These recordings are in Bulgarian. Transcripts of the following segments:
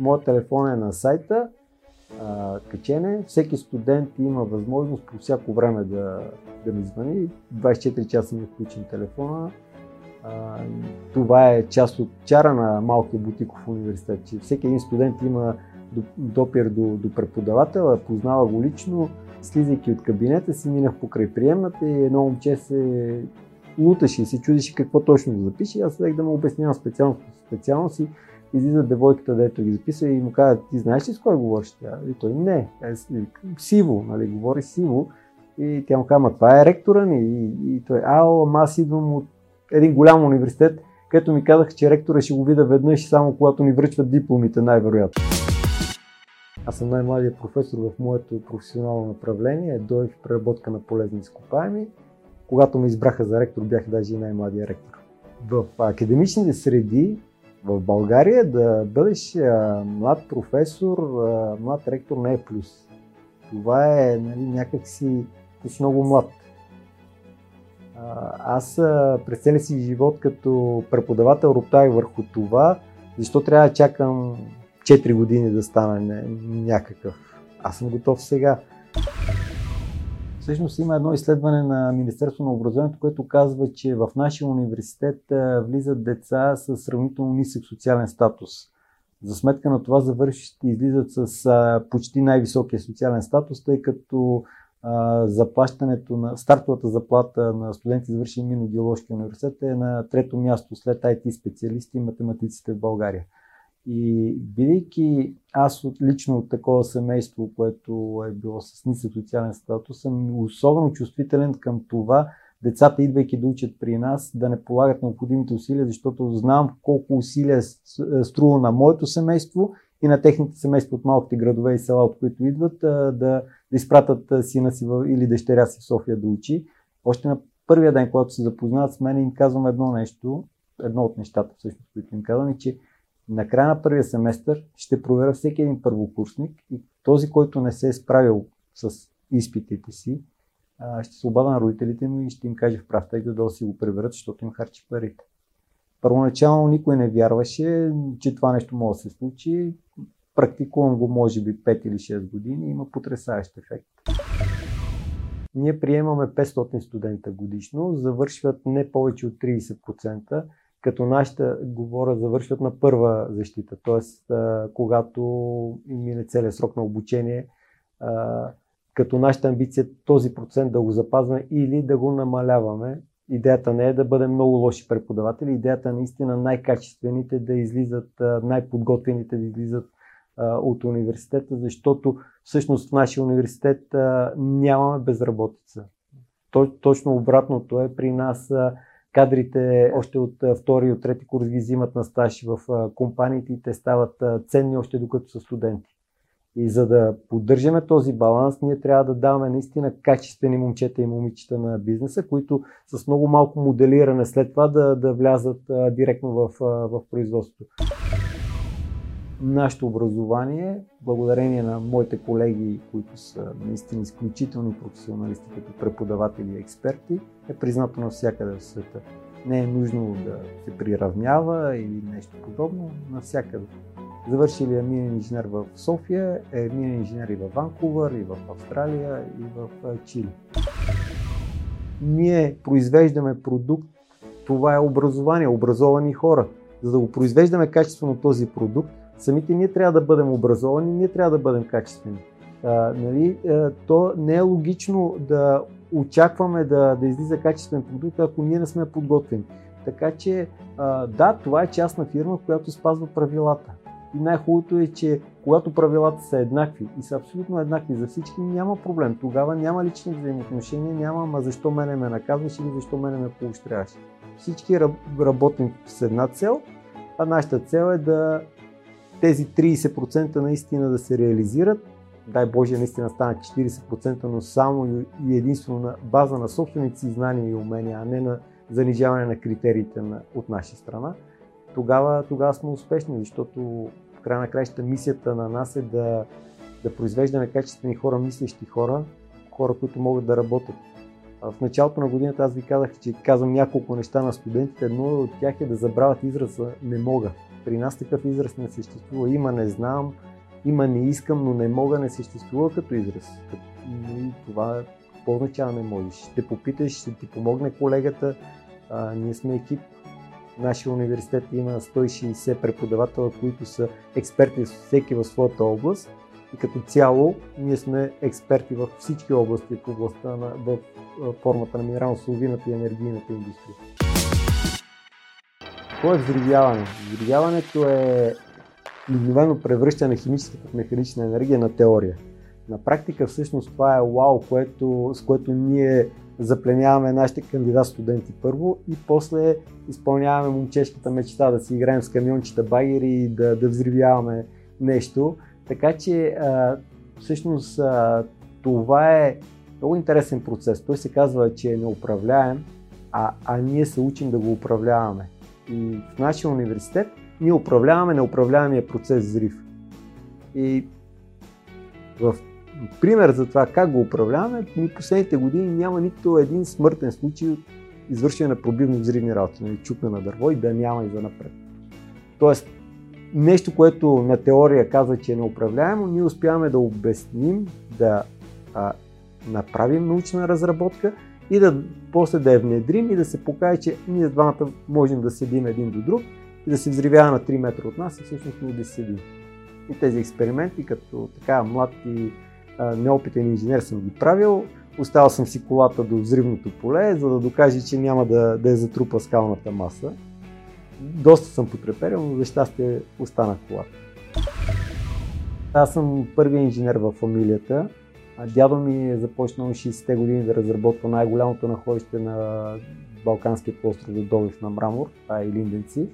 моят телефон е на сайта, а, качене. Всеки студент има възможност по всяко време да, да ми звъни. 24 часа ми включен телефона. А, това е част от чара на малкия бутиков университет, че всеки един студент има допир до, до преподавателя, познава го лично, слизайки от кабинета си, минах покрай приемната и едно момче се луташе и се чудеше какво точно да запише. Аз следах да му обяснявам специално, специално си. Излиза девойката, дето ги записва и му казва, ти знаеш ли с кой говориш тя? И той не. Е, сиво, нали, говори сиво. И тя му казва, това е ректора ни. И, и той, ао, ама аз идвам от един голям университет, където ми казах, че ректора ще го видя веднъж само когато ни връчват дипломите, най-вероятно. Аз съм най-младият професор в моето професионално направление, дой в преработка на полезни изкопаеми. Когато ме избраха за ректор, бях даже и най-младия ректор. В академичните среди в България да бъдеш а, млад професор, а, млад ректор не е плюс. Това е нали, някакси ти си много млад. А, аз а, през целия си живот като преподавател роптах върху това, защо трябва да чакам 4 години да стана някакъв. Аз съм готов сега. Всъщност има едно изследване на Министерство на образованието, което казва, че в нашия университет влизат деца с сравнително нисък социален статус. За сметка на това завършите излизат с почти най-високия социален статус, тъй като заплащането на стартовата заплата на студенти, завършили Минно-геоложки университет е на трето място след IT специалисти и математиците в България. И бидейки аз от, лично от такова семейство, което е било с нисък социален статус, съм особено чувствителен към това децата, идвайки да учат при нас, да не полагат необходимите усилия, защото знам колко усилия струва на моето семейство и на техните семейства от малките градове и села, от които идват, да, да изпратят сина си или дъщеря си в София да учи. Още на първия ден, когато се запознават с мен, им казвам едно нещо, едно от нещата, всъщност, които им казвам, е, че на края на първия семестър ще проверя всеки един първокурсник и този, който не се е справил с изпитите си, ще се обада на родителите му и ще им каже в прав текст да си го преверят, защото им харчи парите. Първоначално никой не вярваше, че това нещо може да се случи. Практикувам го може би 5 или 6 години и има потрясаващ ефект. Ние приемаме 500 студента годишно, завършват не повече от 30%, като нашите, говоря, завършват на първа защита, т.е. когато мине целият срок на обучение, като нашата амбиция е този процент да го запазваме или да го намаляваме. Идеята не е да бъдем много лоши преподаватели, идеята е наистина най-качествените да излизат, най-подготвените да излизат от университета, защото всъщност в нашия университет нямаме безработица. Точно обратното е при нас Кадрите още от втори и от трети курс ги взимат на стаж в компаниите и те стават ценни още докато са студенти. И за да поддържаме този баланс, ние трябва да даваме наистина качествени момчета и момичета на бизнеса, които с много малко моделиране след това да, да влязат а, директно в, а, в производството нашето образование, благодарение на моите колеги, които са наистина изключителни професионалисти като преподаватели и експерти, е признато навсякъде в света. Не е нужно да се приравнява или нещо подобно, навсякъде. Завършили е минен инженер в София, е минен инженер и в Ванкувър, и в Австралия, и в Чили. Ние произвеждаме продукт, това е образование, образовани хора. За да го произвеждаме качествено този продукт, самите ние трябва да бъдем образовани, ние трябва да бъдем качествени. А, нали, а, то не е логично да очакваме да, да излиза качествен продукт, ако ние не сме подготвени. Така че, а, да, това е частна фирма, която спазва правилата. И най-хубавото е, че когато правилата са еднакви и са абсолютно еднакви за всички, няма проблем. Тогава няма лични взаимоотношения, няма ма защо мене ме наказваш или защо мене ме поощряваш. Всички работим с една цел, а нашата цел е да тези 30% наистина да се реализират, дай Боже наистина станат 40%, но само и единствено на база на собствените си знания и умения, а не на занижаване на критериите на, от наша страна, тогава, тогава сме успешни, защото в края на краищата мисията на нас е да, да произвеждаме качествени хора, мислещи хора, хора, които могат да работят. В началото на годината аз ви казах, че казвам няколко неща на студентите. Едно от тях е да забравят израза не мога. При нас такъв израз не съществува. Има не знам, има не искам, но не мога не съществува като израз. И това какво означава не можеш? Ще попиташ, ще ти помогне колегата. А, ние сме екип. Нашия университет има 160 преподавателя, които са експерти всеки в своята област. И като цяло ние сме експерти във всички области в областта на в формата на минерално-соловината и енергийната индустрия. Какво е взривяване? Взривяването е мигновено превръщане на химическата в механична енергия на теория. На практика всъщност това е вау, което, с което ние запленяваме нашите кандидат студенти първо и после изпълняваме момчешката мечта да си играем с камиончета багери и да, да взривяваме нещо. Така че а, всъщност а, това е много интересен процес. Той се казва, че е неуправляем, а, а ние се учим да го управляваме. И в нашия университет ние управляваме неуправляемия процес взрив. И в пример за това как го управляваме, ми последните години няма нито един смъртен случай от извършване на пробивни взривни работи, нали, чупне на дърво и да няма и за напред. Тоест, нещо, което на теория казва, че е неуправляемо, ние успяваме да обясним, да а, направим научна разработка и да после да я внедрим и да се покаже, че ние двамата можем да седим един до друг и да се взривява на 3 метра от нас и всъщност ние да седим. И тези експерименти, като така млад и а, неопитен инженер съм ги правил, оставил съм си колата до взривното поле, за да докаже, че няма да, да е затрупа скалната маса. Доста съм потреперил, но за щастие остана колата. Аз съм първият инженер в фамилията. Дядо ми е започнал 60-те години да разработва най-голямото находище на Балканския полуостров за добив на мрамор, това е Линденци.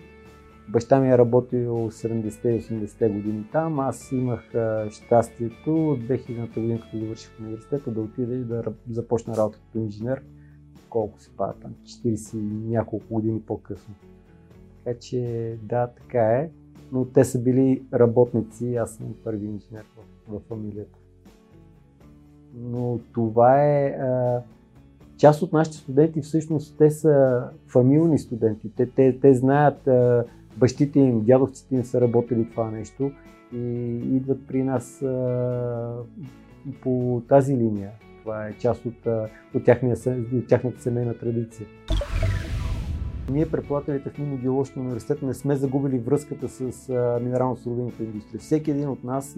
Баща ми е работил 70-те и 80-те години там. Аз имах щастието от 2000-та година, като завърших университета, да отида и да започна работа като инженер. Колко се пада там? 40 и няколко години по-късно. Така че да, така е. Но те са били работници, аз съм първи инженер в, в фамилията. Но това е а, част от нашите студенти, всъщност те са фамилни студенти. Те, те, те знаят а, бащите им, дядовците им са работили това нещо и идват при нас а, по тази линия. Това е част от, от, тяхния, от тяхната семейна традиция. Ние, преподавателите в Минно-геоложки университет, не сме загубили връзката с минерално-суровината индустрия. Всеки един от нас,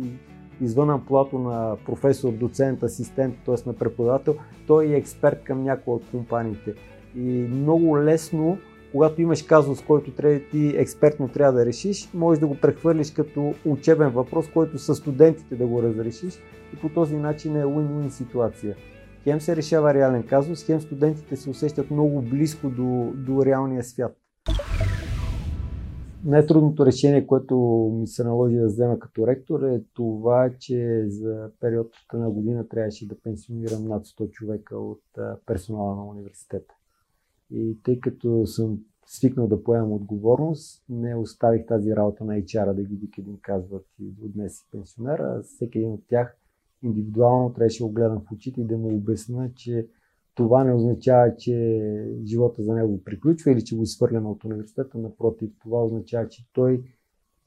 извън амплуато на професор, доцент, асистент, т.е. на преподавател, той е експерт към някои от компаниите. И много лесно когато имаш казус, който трябва, ти експертно трябва да решиш, можеш да го прехвърлиш като учебен въпрос, който с студентите да го разрешиш и по този начин е win-win ситуация. Хем се решава реален казус, хем студентите се усещат много близко до, до реалния свят. Най-трудното решение, което ми се наложи да взема като ректор е това, че за период на година трябваше да пенсионирам над 100 човека от персонала на университета. И тъй като съм свикнал да поемам отговорност, не оставих тази работа на HR да ги викат казват и от днес си пенсионер, а всеки един от тях индивидуално трябваше да го гледам в очите и да му обясна, че това не означава, че живота за него приключва или че го изхвърляме от университета. Напротив, това означава, че той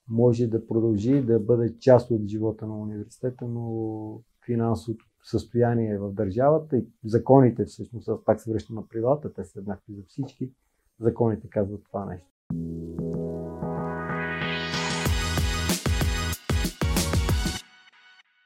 може да продължи да бъде част от живота на университета, но финансовото състояние в държавата и законите всъщност, аз пак се връщам на природата, те са еднакви за всички, законите казват това нещо.